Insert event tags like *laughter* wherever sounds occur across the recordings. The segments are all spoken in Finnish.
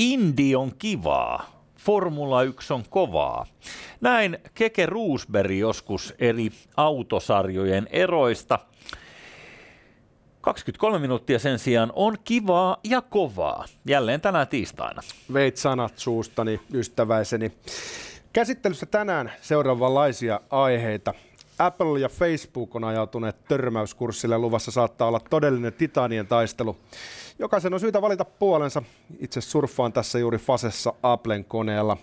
Indi on kivaa. Formula 1 on kovaa. Näin Keke Roosberg joskus eri autosarjojen eroista. 23 minuuttia sen sijaan on kivaa ja kovaa. Jälleen tänään tiistaina. Veit sanat suustani, ystäväiseni. Käsittelyssä tänään seuraavanlaisia aiheita. Apple ja Facebook on ajautuneet törmäyskurssille. Luvassa saattaa olla todellinen titanien taistelu. Jokaisen on syytä valita puolensa. Itse surffaan tässä juuri Fasessa Applen koneella.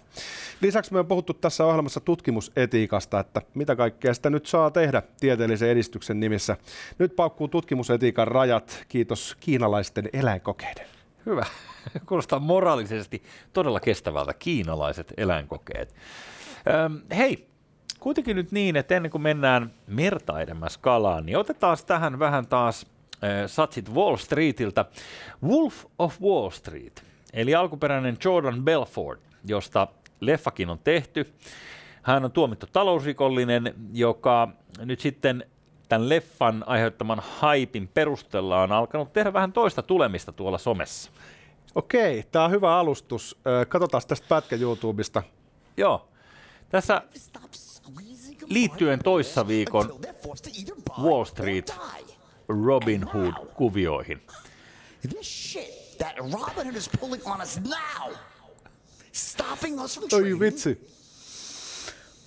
Lisäksi me on puhuttu tässä ohjelmassa tutkimusetiikasta, että mitä kaikkea sitä nyt saa tehdä tieteellisen edistyksen nimissä. Nyt paukkuu tutkimusetiikan rajat, kiitos kiinalaisten eläinkokeiden. Hyvä. *laughs* Kuulostaa moraalisesti todella kestävältä kiinalaiset eläinkokeet. Öm, hei, kuitenkin nyt niin, että ennen kuin mennään merta edemmäs kalaan, niin otetaan tähän vähän taas äh, satsit Wall Streetiltä. Wolf of Wall Street, eli alkuperäinen Jordan Belfort, josta leffakin on tehty. Hän on tuomittu talousrikollinen, joka nyt sitten tämän leffan aiheuttaman haipin perusteella on alkanut tehdä vähän toista tulemista tuolla somessa. Okei, tämä on hyvä alustus. Katsotaan tästä pätkä YouTubesta. Joo. Tässä liittyen toissa viikon Wall Street Robin Hood-kuvioihin. This shit that Robin Hood is pulling on us now, stopping us from Oi vitsi,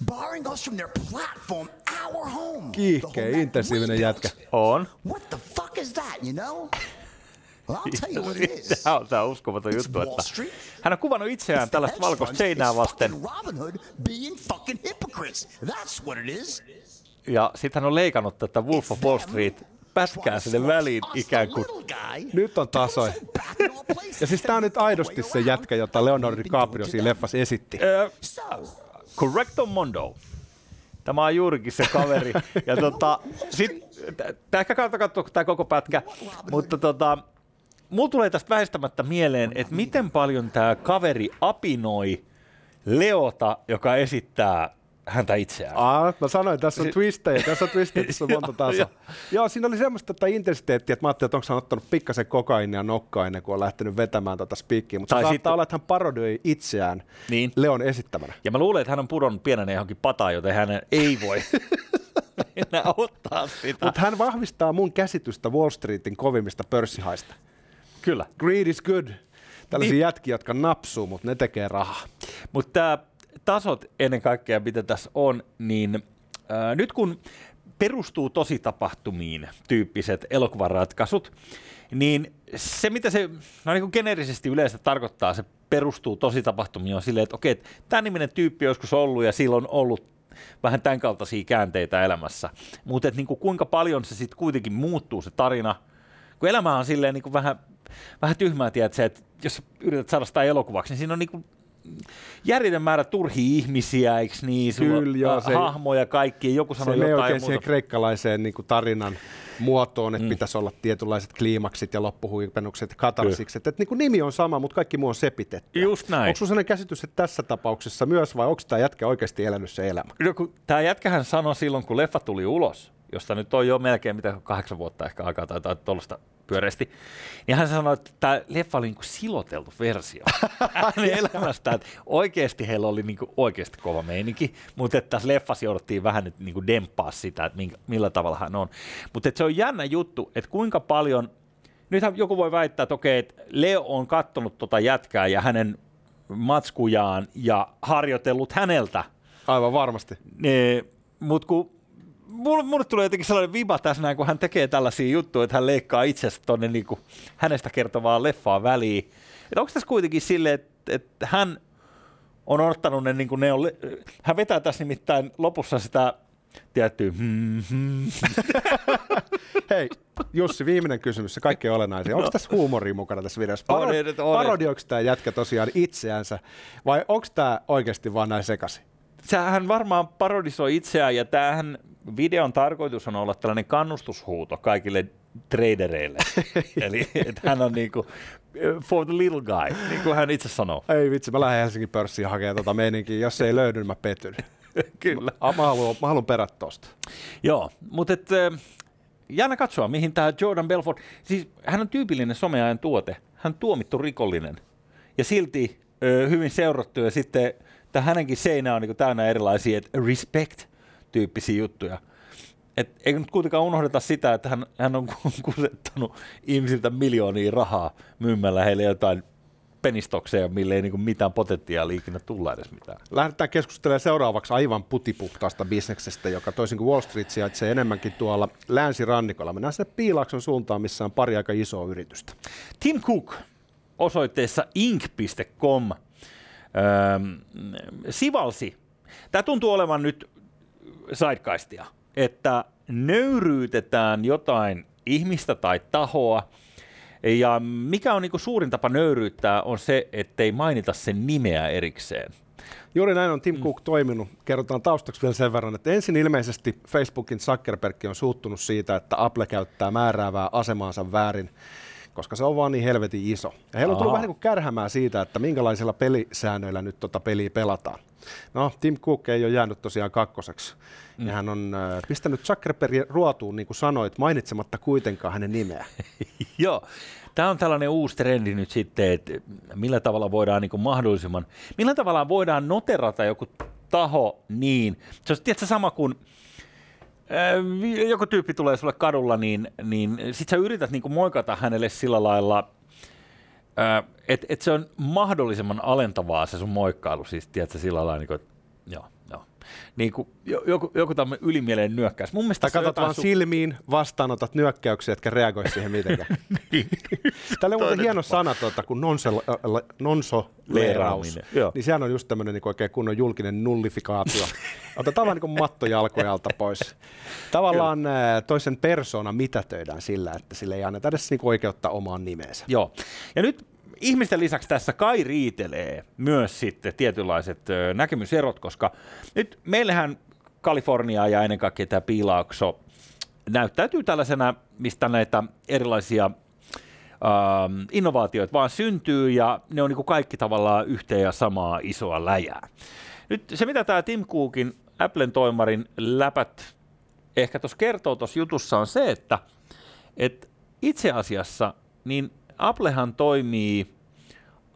barring us from their platform, our home. Kiihkeä, intensiivinen jätkä. On. What the fuck is that, you know? Well, I'll tell you what it *laughs* is. Tämä on, tämä on uskomaton It's juttu, että hän on kuvannut itseään It's tällaista valkoista seinää vasten. Robin Hood being fucking hypocrites. That's what it is. Ja sitten hän on leikannut tätä Wolf of Wall Street pätkää sinne väliin ikään kuin. Nyt on tasoi. Ja siis tää on nyt aidosti se jätkä, jota Leonardo DiCaprio siinä leffassa esitti. Ö, Correcto Mondo. Tämä on juurikin se kaveri. *laughs* Ja tota, sit, tää ehkä kannattaa katsoa tämä koko pätkä, mutta tota, mulla tulee tästä väistämättä mieleen, että miten paljon tämä kaveri apinoi Leota, joka esittää häntä itseään. Aa, mä sanoin, tässä on *laughs* twistejä, tässä on twistejä, tässä on *laughs* monta Joo, tasoa. joo. Siinä oli semmoista tätä intensiteettiä, että mä ajattelin, että onko hän ottanut pikkasen kokainia nokkaa ennen kuin on lähtenyt vetämään tota spiikkiä, mutta Tai se saattaa sitten- olla, että hän parodioi itseään Niin. Leon esittämänä. Ja mä luulen, että hän on pudonnut pienenä johonkin pataan, joten hän ei voi *laughs* enää ottaa sitä. Mutta hän vahvistaa mun käsitystä Wall Streetin kovimmista pörssihaista. Kyllä. Greed is good. Tällaisia Niin. jätkiä, jotka napsuu, mutta ne tekee rahaa. Mutta tämä tasot ennen kaikkea, mitä tässä on, niin ää, nyt kun perustuu tositapahtumiin tyyppiset elokuvaratkaisut, niin se, mitä se no niin kuin geneerisesti yleensä tarkoittaa, se perustuu tositapahtumiin, on silleen, että okei, että tämä niminen tyyppi on joskus ollut ja silloin on ollut vähän tämän kaltaisia käänteitä elämässä. Mutta niin kuinka paljon se sitten kuitenkin muuttuu se tarina, kun elämä on silleen niin kuin vähän, vähän tyhmää, tiedät, se, että jos yrität saada sitä elokuvaksi, niin siinä on niin kuin järjetön määrä turhia ihmisiä, eikö niin? Sulla Kyllä, joo, se- hahmoja kaikki, joku Se sanoo ei mene jotain oikein siihen muuta. kreikkalaiseen niin kuin tarinan muotoon, että mm. pitäisi olla tietynlaiset kliimaksit ja loppuhuipennukset katarsikset. Että niin kuin nimi on sama, mutta kaikki muu on sepitetty. Just näin. Onko sellainen käsitys, että tässä tapauksessa myös, vai onko tämä jätkä oikeasti elänyt se elämä? No, kun Tämä jätkähän sanoi silloin, kun leffa tuli ulos, josta nyt on jo melkein mitä kahdeksan vuotta ehkä aikaa tai jotain tuollaista pyöreästi, niin hän sanoi, että tämä leffa oli niin kuin siloteltu versio *laughs* hänen elämästään. Että oikeasti heillä oli niin kuin oikeasti kova meininki, mutta että tässä leffassa jouduttiin vähän nyt niin kuin demppaa sitä, että minkä, millä tavalla hän on. Mutta että se on jännä juttu, että kuinka paljon, nythän joku voi väittää, että okei, että Leo on kattonut tota jätkää ja hänen matskujaan ja harjoitellut häneltä Aivan varmasti. mutta kun mulle, mulle tulee jotenkin sellainen viba tässä näin, kun hän tekee tällaisia juttuja, että hän leikkaa itsestä tuonne niinku hänestä kertovaa leffaa väliin. Että onko tässä kuitenkin silleen, että, että hän on ottanut ne, niin kuin ne on, hän vetää tässä nimittäin lopussa sitä tiettyä hmm, hmm. *laughs* Hei, Jussi, viimeinen kysymys, se kaikkein olennaisin. Onko tässä huumoria mukana tässä videossa? On, Paro- on, on. parodioiko tämä jätkä tosiaan itseänsä, vai onko tämä oikeasti vaan näin sekaisin? Hän varmaan parodisoi itseään ja tämähän videon tarkoitus on olla tällainen kannustushuuto kaikille tradereille. *laughs* Eli että hän on niinku for the little guy, niin kuin hän itse sanoo. Ei vitsi, mä lähden Helsingin pörssiin hakemaan tota meininkiä. Jos se ei löydy, niin mä petyn. *laughs* Kyllä. Mä, mä, haluan, mä haluan perät tosta. Joo, mutta et, äh, jännä katsoa, mihin tämä Jordan Belfort, siis hän on tyypillinen someajan tuote, hän on tuomittu rikollinen. ja silti ö, hyvin seurattu ja sitten tämä hänenkin seinä on niin täynnä erilaisia että respect-tyyppisiä juttuja. Et eikö nyt kuitenkaan unohdeta sitä, että hän, hän on kusettanut ihmisiltä miljoonia rahaa myymällä heille jotain penistokseja, mille ei niin mitään potentiaalia ikinä tulla edes mitään. Lähdetään keskustelemaan seuraavaksi aivan putipuhtaasta bisneksestä, joka toisin kuin Wall Street sijaitsee enemmänkin tuolla länsirannikolla. Mennään sinne Piilakson suuntaan, missä on pari aika isoa yritystä. Tim Cook osoitteessa ink.com öö, sivalsi. Tämä tuntuu olevan nyt sidecaistia, että nöyryytetään jotain ihmistä tai tahoa, ja mikä on niin kuin suurin tapa nöyryyttää on se, ettei mainita sen nimeä erikseen. Juuri näin on Tim mm. Cook toiminut. Kerrotaan taustaksi vielä sen verran, että ensin ilmeisesti Facebookin Zuckerberg on suuttunut siitä, että Apple käyttää määräävää asemaansa väärin koska se on vaan niin helvetin iso. Ja heillä on tullut Aha. vähän niin kuin kärhämää siitä, että minkälaisilla pelisäännöillä nyt tota peliä pelataan. No, Tim Cook ei ole jäänyt tosiaan kakkoseksi. Mm. Ja hän on äh, pistänyt Zuckerbergin ruotuun, niin kuin sanoit, mainitsematta kuitenkaan hänen nimeä. *laughs* Joo, tämä on tällainen uusi trendi nyt sitten, että millä tavalla voidaan niin kuin mahdollisimman, millä tavalla voidaan noterata joku taho niin, se on tietysti sama kuin joku tyyppi tulee sulle kadulla, niin, niin sit sä yrität niin moikata hänelle sillä lailla, äh, että et se on mahdollisimman alentavaa se sun moikkailu, siis tiedätkö, sillä lailla, niin että joo, joo. Niin kuin, joku, joku tämmöinen ylimielinen nyökkäys. Mun mielestä katsot vaan su- silmiin, vastaanotat nyökkäyksiä, etkä reagoi siihen mitenkään. *laughs* niin. Täällä on muuten hieno sana, tuota, kun nonsoleeraus. Niin sehän on just tämmöinen niin oikein kunnon julkinen nullifikaatio. *laughs* Otetaan vaan niin matto jalkojalta pois. Tavallaan Kyllä. toisen persona mitätöidään sillä, että sille ei anneta edes niin oikeutta omaan nimeensä. Joo. Ja nyt ihmisten lisäksi tässä kai riitelee myös sitten tietynlaiset näkemyserot, koska nyt meillähän Kalifornia ja ennen kaikkea tämä piilaakso näyttäytyy tällaisena, mistä näitä erilaisia ähm, innovaatioita vaan syntyy ja ne on niin kuin kaikki tavallaan yhteen ja samaa isoa läjää. Nyt se, mitä tämä Tim Cookin Applen toimarin läpät ehkä tuossa kertoo tuossa jutussa on se, että et itse asiassa niin Applehan toimii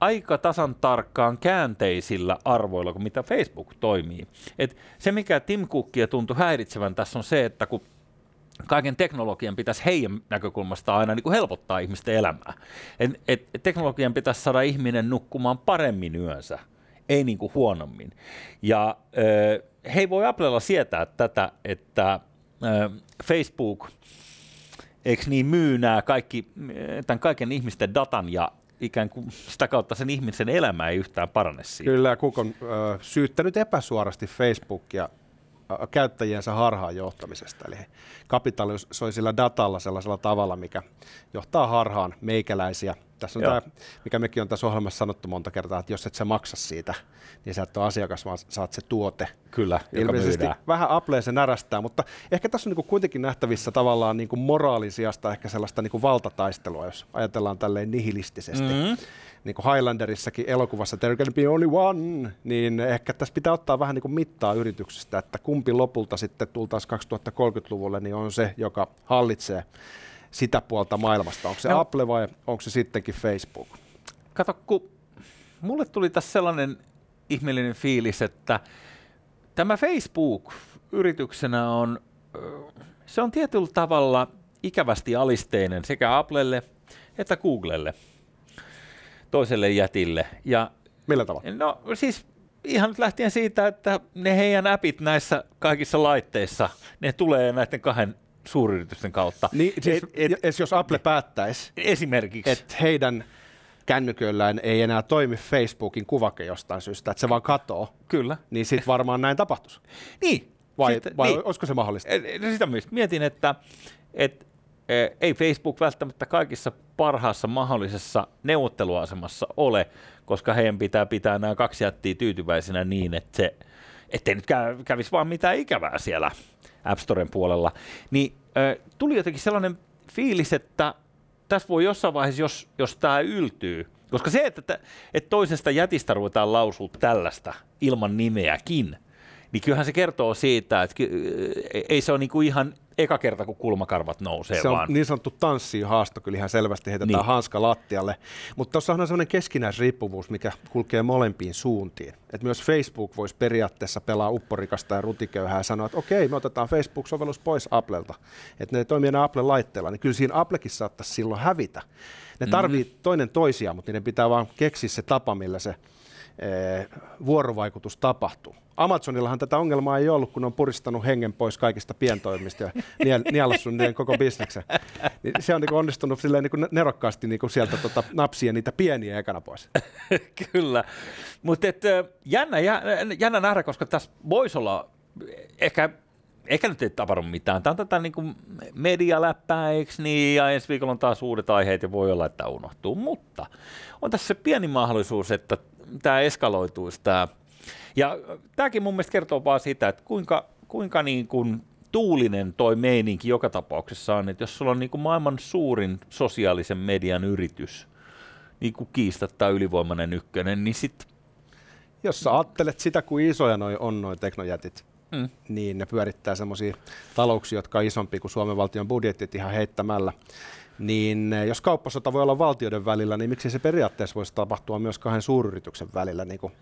aika tasan tarkkaan käänteisillä arvoilla kuin mitä Facebook toimii. Et se, mikä Tim Cookia tuntui häiritsevän tässä on se, että kun kaiken teknologian pitäisi heidän näkökulmasta aina niin kuin helpottaa ihmisten elämää. Et, et, teknologian pitäisi saada ihminen nukkumaan paremmin yönsä, ei niin kuin huonommin. Ja he voi Applella sietää tätä, että Facebook eikö niin myy nämä kaikki, tämän kaiken ihmisten datan ja ikään kuin sitä kautta sen ihmisen elämä ei yhtään parane siitä. Kyllä, Cook on syyttänyt epäsuorasti Facebookia käyttäjiensä harhaan johtamisesta. Eli he kapitalisoi sillä datalla sellaisella tavalla, mikä johtaa harhaan meikäläisiä tässä on tämä, mikä mekin on tässä ohjelmassa sanottu monta kertaa, että jos et sä maksa siitä, niin sä et ole asiakas, vaan saat se tuote. Kyllä, Ilmeisesti vähän Apple se närästää, mutta ehkä tässä on niin kuitenkin nähtävissä tavallaan niin moraalin sijasta ehkä sellaista niin valtataistelua, jos ajatellaan tälleen nihilistisesti. Mm-hmm. Niin kuin Highlanderissakin elokuvassa There can be only one, niin ehkä tässä pitää ottaa vähän niin kuin mittaa yrityksestä, että kumpi lopulta sitten tultaisiin 2030-luvulle, niin on se, joka hallitsee sitä puolta maailmasta? Onko se no, Apple vai onko se sittenkin Facebook? Kato, kun mulle tuli tässä sellainen ihmeellinen fiilis, että tämä Facebook yrityksenä on, se on tietyllä tavalla ikävästi alisteinen sekä Applelle että Googlelle, toiselle jätille. Ja, Millä tavalla? No siis ihan nyt lähtien siitä, että ne heidän appit näissä kaikissa laitteissa, ne tulee näiden kahden suuryritysten kautta. Niin, siis, et, et, jos Apple päättäisi, esimerkiksi, että heidän kännyköillään ei enää toimi Facebookin kuvake jostain syystä, että se vaan katoo, Kyllä. niin sitten varmaan näin tapahtuisi. niin. Vai, sitten, vai niin. olisiko se mahdollista? Sitä myös mietin, että, että ei Facebook välttämättä kaikissa parhaassa mahdollisessa neuvotteluasemassa ole, koska heidän pitää pitää nämä kaksi jättiä tyytyväisenä niin, että se, ettei nyt kävisi vaan mitään ikävää siellä App Storen puolella, niin tuli jotenkin sellainen fiilis, että tässä voi jossain vaiheessa, jos, jos tämä yltyy, koska se, että, että toisesta jätistä ruvetaan lausua tällaista ilman nimeäkin, niin kyllähän se kertoo siitä, että ei se ole niinku ihan eka kerta, kun kulmakarvat nousee Se on vaan. niin sanottu tanssiin haasto, kyllä ihan selvästi heitetään Niin. hanska lattialle. Mutta tuossa on sellainen keskinäisriippuvuus, mikä kulkee molempiin suuntiin. Et myös Facebook voisi periaatteessa pelaa upporikasta ja rutiköyhää ja sanoa, että okei, me otetaan Facebook-sovellus pois Applelta. Että ne toimii enää Apple-laitteella, niin kyllä siinä Applekin saattaisi silloin hävitä. Ne tarvii mm. toinen toisiaan, mutta niiden pitää vaan keksiä se tapa, millä se vuorovaikutus tapahtuu. Amazonillahan tätä ongelmaa ei ollut, kun on puristanut hengen pois kaikista pientoimista ja niel- *laughs* nielassut niiden koko bisneksen. Niin se on niin onnistunut silleen niin nerokkaasti niin sieltä tota, napsia niitä pieniä ekana pois. *laughs* Kyllä, mutta jännä, jä- jännä nähdä, koska tässä voisi olla ehkä Ehkä nyt ei tapahdu mitään. Tämä on tätä niin kuin medialäppää, eikö niin? Ja ensi viikolla on taas uudet aiheet ja voi olla, että unohtuu. Mutta on tässä pieni mahdollisuus, että tämä eskaloituisi tämä. Ja tämäkin mun mielestä kertoo vaan sitä, että kuinka, kuinka niin kuin tuulinen toi meininki joka tapauksessa on, että jos sulla on niin kuin maailman suurin sosiaalisen median yritys, niin kuin kiistattaa ylivoimainen ykkönen, niin sitten Jos sä ajattelet sitä, kuin isoja noi on noin teknojätit, Mm. niin ne pyörittää semmoisia talouksia, jotka on isompi kuin Suomen valtion budjetit ihan heittämällä. Niin eh, jos kauppasota voi olla valtioiden välillä, niin miksi se periaatteessa voisi tapahtua myös kahden suuryrityksen välillä, niin kuin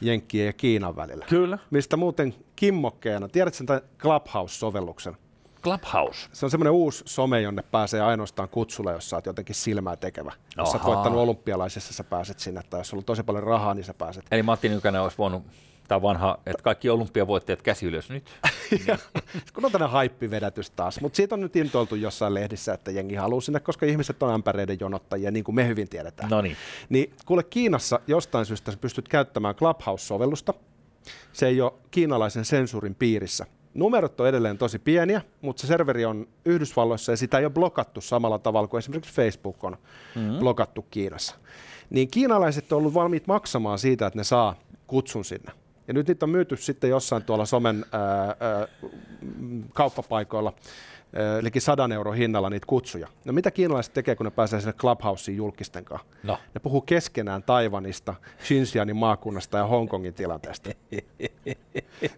Jenkkien ja Kiinan välillä? Kyllä. Mistä muuten kimmokkeena, tiedätkö sen tämän Clubhouse-sovelluksen? Clubhouse. Se on semmoinen uusi some, jonne pääsee ainoastaan kutsulla, jos sä oot jotenkin silmää tekevä. Jos sä oot voittanut olympialaisissa, sä pääset sinne, tai jos sulla on tosi paljon rahaa, niin sä pääset. Eli Matti Nykänen olisi voinut, tämä vanha, että kaikki olympiavoittajat käsi ylös nyt. *laughs* kun on tämmöinen haippivedätys taas, mutta siitä on nyt intoiltu jossain lehdissä, että jengi haluaa sinne, koska ihmiset on ämpäreiden jonottajia, niin kuin me hyvin tiedetään. No niin. Niin kuule Kiinassa jostain syystä sä pystyt käyttämään Clubhouse-sovellusta. Se ei ole kiinalaisen sensuurin piirissä. Numerot on edelleen tosi pieniä, mutta se serveri on Yhdysvalloissa ja sitä ei ole blokattu samalla tavalla kuin esimerkiksi Facebook on mm-hmm. blokattu Kiinassa. Niin kiinalaiset on ollut valmiit maksamaan siitä, että ne saa kutsun sinne. Ja nyt niitä on myyty sitten jossain tuolla somen ää, ää, kauppapaikoilla, eli sadan euro hinnalla niitä kutsuja. No mitä kiinalaiset tekee, kun ne pääsee sinne Clubhouseen julkisten kanssa? No. Ne puhuu keskenään Taivanista, Xinjiangin maakunnasta ja Hongkongin tilanteesta.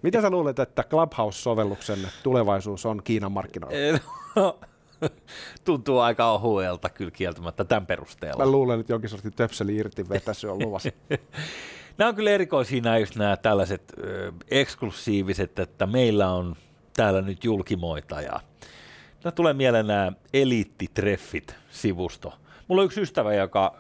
Mitä sä luulet, että Clubhouse-sovelluksen tulevaisuus on Kiinan markkinoilla? No, *laughs* tuntuu aika ohuelta kyllä kieltämättä tämän perusteella. Mä luulen, että jonkin sortin töpseli irti vetäsy on luvassa. *laughs* Nämä on kyllä erikoisia nämä, just nämä tällaiset ö, eksklusiiviset, että meillä on täällä nyt julkimoita ja no, tulee mieleen nämä eliittitreffit-sivusto. Mulla on yksi ystävä, joka,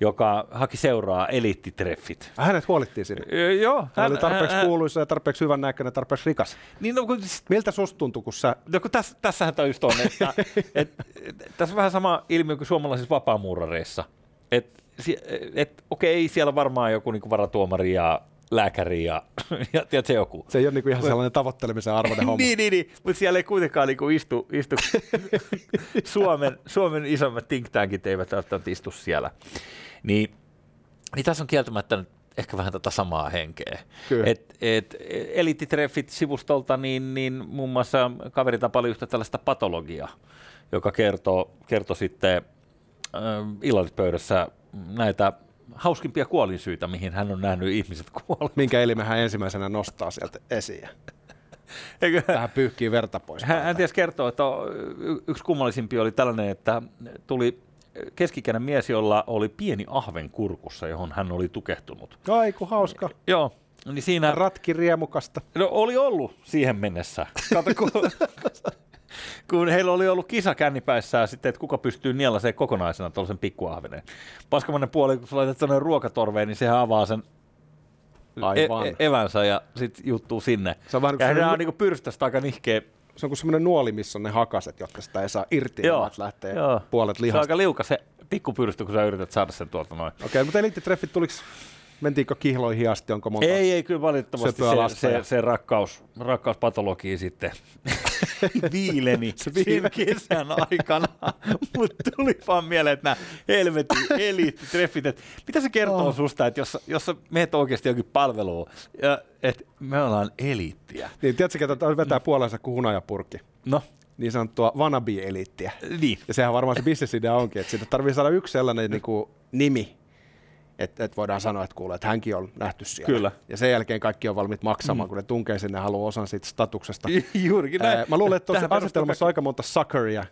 joka haki seuraa eliittitreffit. Hänet huolittiin sinne. Ö, joo, Hän oli tarpeeksi kuuluisa ja tarpeeksi hyvän näköinen, tarpeeksi rikas. Niin, no, kun, siis- Miltä susta tuntui, kun sä... no, kun tässä, tässähän tämä just on, että *laughs* et, et, tässä on vähän sama ilmiö kuin suomalaisissa vapaamuurareissa. Että et, okei, siellä on varmaan joku niin varatuomari ja lääkäri ja, *laughs* ja tiedätkö, joku. Se ei ole niinku ihan sellainen tavoittelemisen arvoinen homma. Niin, niin, niin, mutta siellä ei kuitenkaan niinku istu, istu *laughs* Suomen, Suomen isommat think tankit eivät välttämättä istu siellä. Niin, niin tässä on kieltämättä nyt ehkä vähän tätä samaa henkeä. Kyllä. Et, et, Elititreffit sivustolta, niin, niin muun muassa kaveri tapaili yhtä tällaista patologiaa, joka kertoo, kertoo sitten äh, illallispöydässä näitä hauskimpia kuolinsyitä, mihin hän on nähnyt ihmiset kuolla. Minkä elimen hän ensimmäisenä nostaa sieltä esiin. Eikö? Tähän pyyhkii verta pois. Hän, hän ties kertoo, että yksi kummallisimpi oli tällainen, että tuli keskikäinen mies, jolla oli pieni ahven kurkussa, johon hän oli tukehtunut. Ai kun hauska. Joo, niin siinä Ratki riemukasta. no, oli ollut siihen mennessä. Kato, kun, *laughs* kun heillä oli ollut kisa kännipäissään sitten, että kuka pystyy nielaseen kokonaisena tuollaisen pikkuahveneen. Paskamainen puoli, kun sä laitat sellainen ruokatorveen, niin sehän avaa sen Aivan. e- e- evänsä ja sitten juttuu sinne. Se on vähän ja semmoinen- on niin pyrstöstä aika nihkeä Se on kuin semmoinen nuoli, missä on ne hakaset, jotka sitä ei saa irti, Joo, vaan lähtee joo. puolet Se on lihasta. aika liukas se pikkupyrstö, kun sä yrität saada sen tuolta noin. Okei, mutta elittitreffit tuliko, mentiinkö kihloihin asti, onko monta? Ei, ei kyllä valitettavasti se, se, se rakkaus, rakkauspatologia sitten *laughs* viileni siinä kesän aikana, mutta tuli vaan mieleen, että nämä helvetin eliittitreffit, että mitä se kertoo oh. susta, että jos, jos sä meet oikeasti jokin palveluun, ja, että me ollaan eliittiä. Niin, tiedätkö, että vetää puolensa kuin hunajapurkki? No, Niin sanottua wannabe-eliittiä. niin. Ja sehän varmaan se bisnesidea onkin, että siitä tarvii saada yksi sellainen niin kuin, nimi, Että et voidaan sanoa, että kuule, että hänkin on nähty siellä. Kyllä. Ja sen jälkeen kaikki on valmiit maksamaan, mm. kun ne tunkee sinne ja haluaa osan siitä statuksesta. *laughs* Juurikin näin. Ää, mä luulen, että tuossa asetelmassa on aika monta suckeria.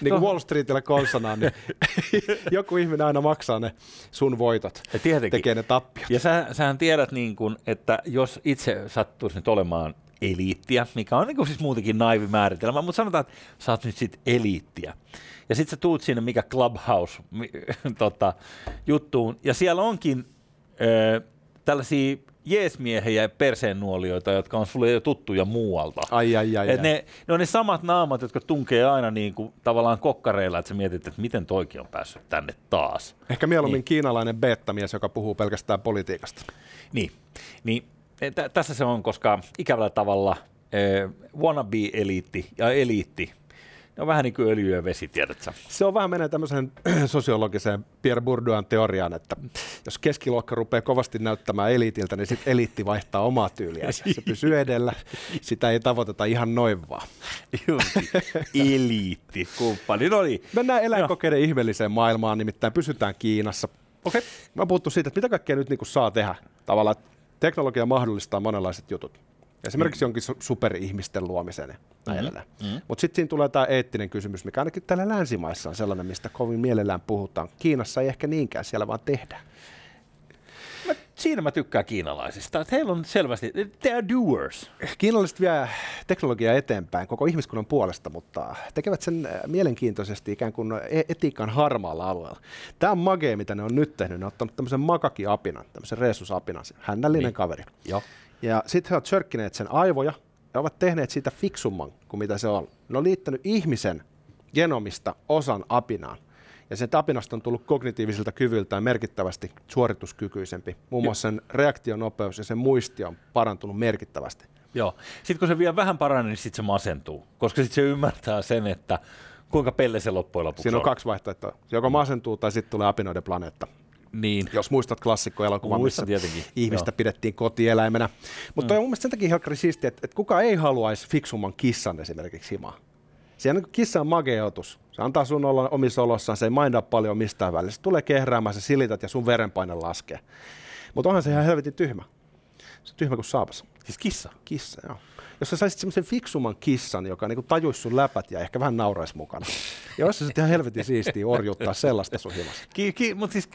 Niin kuin No. Wall Streetillä konsanaan, niin *laughs* joku ihminen aina maksaa ne sun voitot. Ja tietenkin. Tekee ne tappiot. Ja sä, sähän tiedät, niin kun, että jos itse sattuisi nyt olemaan eliittiä, mikä on niin kuin siis muutenkin naivi määritelmä, mutta sanotaan, että sä oot nyt sit eliittiä. Ja sitten sä tuut sinne, mikä Clubhouse *laughs* tota, juttuun, ja siellä onkin ö, tällaisia jeesmiehejä ja perseennuolijoita, jotka on sulle jo tuttuja muualta. Ai, ai, ai, Et ai. ne, ne on ne samat naamat, jotka tunkee aina niin kuin, tavallaan kokkareilla, että sä mietit, että miten toikin on päässyt tänne taas. Ehkä mieluummin niin. kiinalainen beettamies, joka puhuu pelkästään politiikasta. Niin, niin t- tässä se on, koska ikävällä tavalla äh, wannabe-eliitti ja eliitti, ne on vähän niin kuin öljy ja vesi, tiedätkö? Se on vähän menee tämmöiseen *clears throat* sosiologiseen Pierre Bourdieu'n teoriaan, että jos keskiluokka rupeaa kovasti näyttämään eliitiltä, niin sitten eliitti vaihtaa omaa tyyliä. Se *laughs* pysyy edellä, sitä ei tavoiteta ihan noin vaan. Eliitti, kumppani. No niin. Mennään eläinkokeiden ihmeelliseen maailmaan, nimittäin pysytään Kiinassa. Okei. Mä oon puhuttu siitä, että mitä kaikkea nyt niin saa tehdä. Tavallaan että teknologia mahdollistaa monenlaiset jutut. Esimerkiksi jonkin su- superihmisten luomisen näin edelleen. Mutta sitten siinä tulee tämä eettinen kysymys, mikä ainakin täällä länsimaissa on sellainen, mistä kovin mielellään puhutaan. Kiinassa ei ehkä niinkään, siellä vaan tehdään. Siinä mä tykkään kiinalaisista, että heillä on selvästi, they are doers. Kiinalaiset vie teknologiaa eteenpäin koko ihmiskunnan puolesta, mutta tekevät sen äh, mielenkiintoisesti ikään kuin e- etiikan harmaalla alueella. Tämä on magee, mitä ne on nyt tehnyt. Ne on ottanut tämmöisen makakiapinan, tämmöisen reesusapinan, hännällinen niin. kaveri. Joo. Ja sitten he ovat sörkkineet sen aivoja ja ovat tehneet siitä fiksumman kuin mitä se on. Ne on liittänyt ihmisen genomista osan apinaan. Ja sen apinasta on tullut kognitiivisilta kyvyltään merkittävästi suorituskykyisempi. Muun muassa sen reaktionopeus ja sen muisti on parantunut merkittävästi. Joo. Sitten kun se vielä vähän paranee, niin sitten se masentuu, koska sitten se ymmärtää sen, että kuinka pelle se loppujen lopuksi Siinä on kaksi vaihtoehtoa. Joko masentuu tai sitten tulee apinoiden planeetta. Niin. Jos muistat klassikkoelokuvan, missä tietenkin, ihmistä joo. pidettiin kotieläimenä. Mutta mm. on mun mielestä sen takia helkkari siistiä, että, että kuka ei haluaisi fiksumman kissan esimerkiksi himaa. Siinä on kissa on mageotus. Se antaa sun olla omissa olossaan, se ei mainita paljon mistään välillä. Se tulee kehräämään, sä silität ja sun verenpaine laskee. Mutta onhan se ihan helvetin tyhmä. Se on tyhmä kuin saapas. Siis kissa. Kissa, joo. Jos sä saisit semmoisen fiksumman kissan, joka niinku tajuisi sun läpät ja ehkä vähän nauraisi mukana. Ja olisi se ihan helvetin siistiä orjuttaa sellaista sun himassa. Ki, ki, mutta siis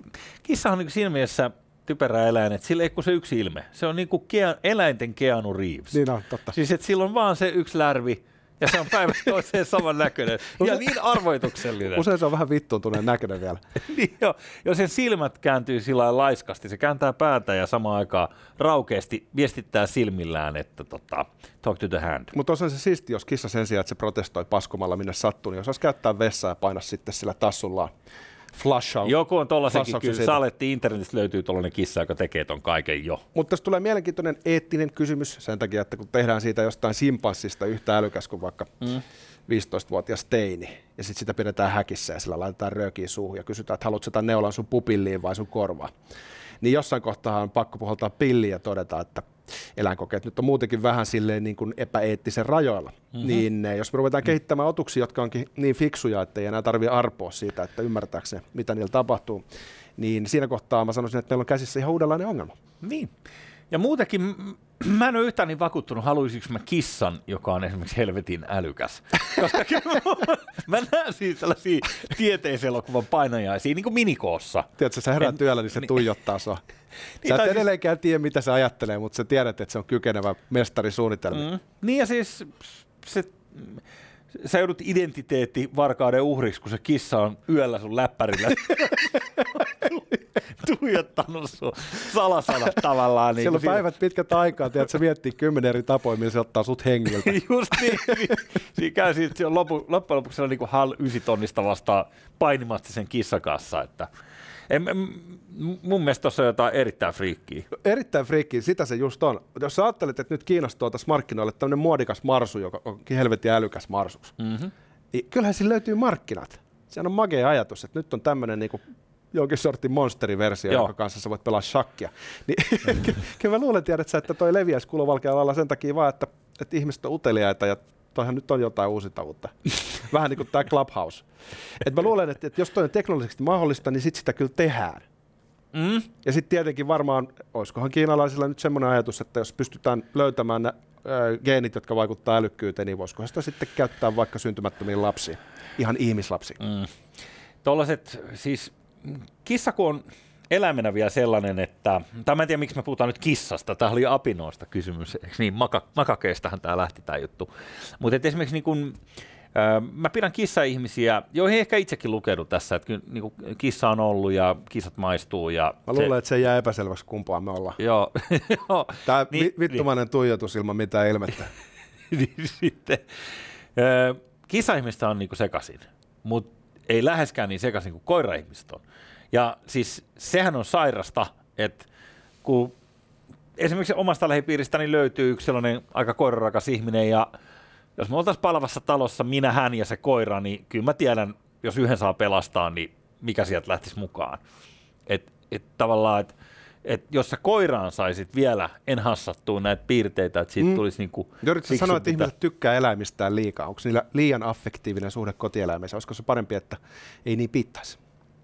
kissa on niin siinä mielessä typerä eläin, että sillä ei kun se yksi ilme. Se on niin kuin Kea, eläinten Keanu Reeves. Niin on, totta. Siis että sillä on vaan se yksi lärvi, ja se on päivästä toiseen saman näköinen. Ja niin arvoituksellinen. Usein se on vähän vittuuntuneen näköinen vielä. *laughs* niin jo, jos sen silmät kääntyy sillä laiskasti, se kääntää päätä ja samaan aikaan raukeasti viestittää silmillään, että tota, talk to the hand. Mutta on se siisti, jos kissa sen sijaan, että se protestoi paskomalla minne sattuu, niin osaisi käyttää vessaa ja painaa sitten sillä tassullaan flush out. Joku on tollasenkin kyllä. Saletti internetistä löytyy tollainen kissa, joka tekee ton kaiken jo. Mutta tässä tulee mielenkiintoinen eettinen kysymys sen takia, että kun tehdään siitä jostain simpanssista yhtä älykäs kuin vaikka mm. 15-vuotias teini, ja sitten sitä pidetään häkissä ja sillä laitetaan röökiä suuhun ja kysytään, että haluatko sitä neulan sun pupilliin vai sun korvaan. Niin jossain kohtaa on pakko puhaltaa pilliin ja todeta, että eläinkokeet nyt on muutenkin vähän silleen niin kuin epäeettisen rajoilla. Mm-hmm. Niin eh, jos me ruvetaan kehittämään otuksia, jotka onkin niin fiksuja, että ei enää tarvitse arpoa siitä, että ymmärtääkö mitä niillä tapahtuu, niin siinä kohtaa mä sanoisin, että meillä on käsissä ihan uudenlainen ongelma. Niin. Ja muutenkin, mä en ole yhtään niin vakuuttunut, haluaisinko mä kissan, joka on esimerkiksi helvetin älykäs. *laughs* Koska mä näen siis tällaisia tieteiselokuvan painajaisia, niin kuin minikoossa. Tiedätkö, sä heräät En- työllä, niin se niin. tuijottaa sua. *laughs* Niin, Sä et siis- edelleenkään tiedä, mitä se ajattelee, mutta sä tiedät, että se on kykenevä mestari suunnitelmiin. Mm. Niin ja siis se, sä joudut identiteetti varkauden uhriksi, kun se kissa on yöllä sun läppärillä *laughs* tuijottanut sun salasanat tavallaan. Niin Siellä on päivät pitkät aikaa, tiedät, sä miettii kymmenen eri tapoja, millä se ottaa sut hengiltä. *laughs* Just niin. niin. Siinä käy siitä, se on lopu, loppujen lopuksi on niin kuin HAL 9 tonnista vastaan painimasti sen kissakassa. Että en, en, mun mielestä tuossa on jotain erittäin friikkiä. Erittäin friikki, sitä se just on. Jos sä ajattelet, että nyt Kiinasta tuotaisiin markkinoille tämmöinen muodikas marsu, joka on helvetin älykäs marsus, mm-hmm. niin kyllähän sillä löytyy markkinat. Sehän on magea ajatus, että nyt on tämmöinen niinku jonkin sortin monsteriversio, Joo. jonka kanssa sä voit pelaa shakkia. Niin, *laughs* kyllä mä luulen, tiedät sä, että toi leviäisi kulovalkealla lailla sen takia vaan, että, että ihmiset on uteliaita ja toihan nyt on jotain uusitavuutta. *laughs* Vähän niin kuin tämä Clubhouse. Et mä luulen, että, että jos toi on teknologisesti mahdollista, niin sit sitä kyllä tehdään. Mm. Ja sitten tietenkin varmaan, olisikohan kiinalaisilla nyt semmoinen ajatus, että jos pystytään löytämään ne geenit, jotka vaikuttaa älykkyyteen, niin voisiko sitä sitten käyttää vaikka syntymättömiin lapsiin, ihan ihmislapsiin. Mm. Tuollaiset, siis kissa kun on eläimenä vielä sellainen, että, tai mä en tiedä miksi me puhutaan nyt kissasta, tämä oli apinoista kysymys, eikö niin, Maka, makakeistahan tämä lähti tämä juttu. Mutta esimerkiksi niin kun, Mä pidän kissa-ihmisiä, joihin ehkä itsekin lukenut tässä, että kyllä niin kissa on ollut ja kissat maistuu. Ja Mä luulen, se... että se jää epäselväksi kumpaan me ollaan. Joo. *laughs* Tämä niin, vittumainen niin. tuijotus ilman mitään ilmettä. *laughs* niin sitten, kissa-ihmistä on niin sekaisin, mutta ei läheskään niin sekaisin kuin koira-ihmiset on. Ja siis sehän on sairasta, että kun esimerkiksi omasta lähipiiristäni löytyy yksi sellainen aika koirarakas ihminen ja jos me oltaisiin palavassa talossa, minä, hän ja se koira, niin kyllä mä tiedän, jos yhden saa pelastaa, niin mikä sieltä lähtisi mukaan. Et, et tavallaan, että et jos sä koiraan saisit vielä enhassattua näitä piirteitä, että siitä mm. tulisi niinku Yrität sanoa, että ihmiset tykkää eläimistään liikaa. Onko niillä liian affektiivinen suhde kotieläimessä? Olisiko se parempi, että ei niin pitäisi?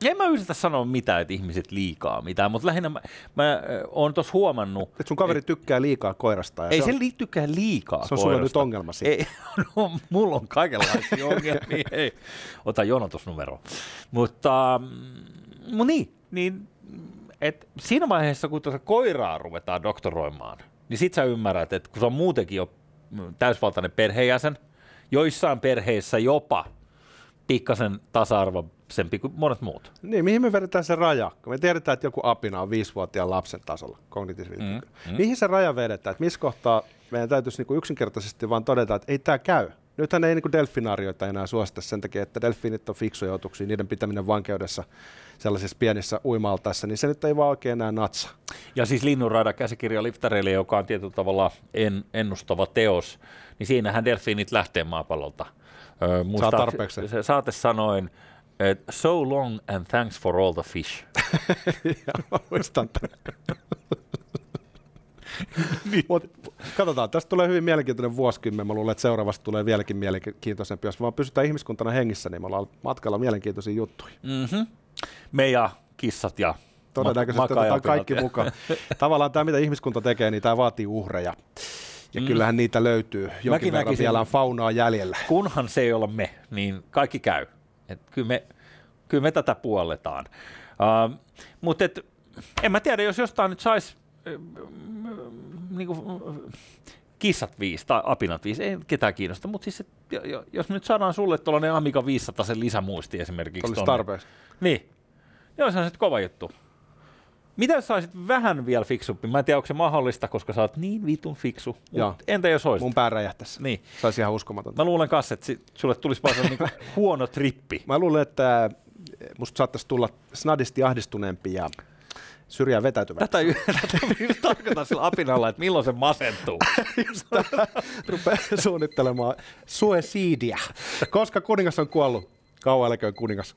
En mä yritä sanoa mitään, että ihmiset liikaa mitään, mutta lähinnä mä, mä oon tuossa huomannut... Että sun kaveri et, tykkää liikaa koirasta. Ja ei se, on, se tykkää liikaa Se on sulla nyt ongelma siitä. Ei, *laughs* no, mulla on kaikenlaisia *laughs* ongelmia. Ei. Ota jonotusnumero. Mutta, mm, mutta niin, niin et siinä vaiheessa, kun tuota koiraa ruvetaan doktoroimaan, niin sit sä ymmärrät, että kun se on muutenkin jo täysvaltainen perheenjäsen, joissain perheissä jopa pikkasen tasa-arvoisempi kuin monet muut. Niin, mihin me vedetään se raja? Kun me tiedetään, että joku apina on viisivuotiaan lapsen tasolla, kognitiivisesti. Mm, mm. Mihin se raja vedetään? Että missä kohtaa meidän täytyisi niinku yksinkertaisesti vaan todeta, että ei tämä käy. Nythän ei niinku delfinaarioita enää suosita sen takia, että delfiinit on fiksuja otuksia, niiden pitäminen vankeudessa sellaisissa pienissä uimaltaissa, niin se nyt ei vaan oikein enää natsa. Ja siis Linnunraida käsikirja liftareille, joka on tietyllä tavalla en, ennustava teos, niin siinähän delfiinit lähtee maapallolta – Saa tarpeeksi. Se saate sanoin, että so long and thanks for all the fish. *laughs* ja, muistan *laughs* *laughs* niin. Mut, katsotaan, tästä tulee hyvin mielenkiintoinen vuosikymmen. Mä luulen, että seuraavasta tulee vieläkin mielenkiintoisempi. Jos vaan pysytään ihmiskuntana hengissä, niin me ollaan matkalla mielenkiintoisiin juttuihin. Mm-hmm. Me ja kissat ja Todennäköisesti otetaan kaikki mukaan. *laughs* Tavallaan tämä, mitä ihmiskunta tekee, niin tämä vaatii uhreja. Ja mm. kyllähän niitä löytyy. Jonkin Mäkin verran näkisin, vielä on faunaa jäljellä. Kunhan se ei ole me, niin kaikki käy. Et kyllä, me, kyllä me tätä puolletaan. Uh, mutta en mä tiedä, jos jostain nyt saisi äh, niinku, kissat viisi tai apinat viisi, ei ketään kiinnosta, mutta siis, et, jos me nyt saadaan sulle tuollainen Amiga 500 sen lisämuisti esimerkiksi. Olisi tarpeeksi. Niin. Joo, se on sitten kova juttu. Mitä jos saisit vähän vielä fiksumpi? Mä en tiedä, onko se mahdollista, koska sä oot niin vitun fiksu. Mut entä jos olisit? Mun pää räjähtäisi. Niin. Saisi ihan uskomatonta. Mä luulen kanssa, että sulle tulisi vaan niinku *laughs* huono trippi. Mä luulen, että musta saattaisi tulla snadisti ahdistuneempi ja syrjään vetäytyvä. Tätä, *laughs* tätä tarkoitan sillä apinalla, että milloin se masentuu. *laughs* Just rupeaa suunnittelemaan suesiidia. Koska kuningas on kuollut, kauan eläköön kuningas.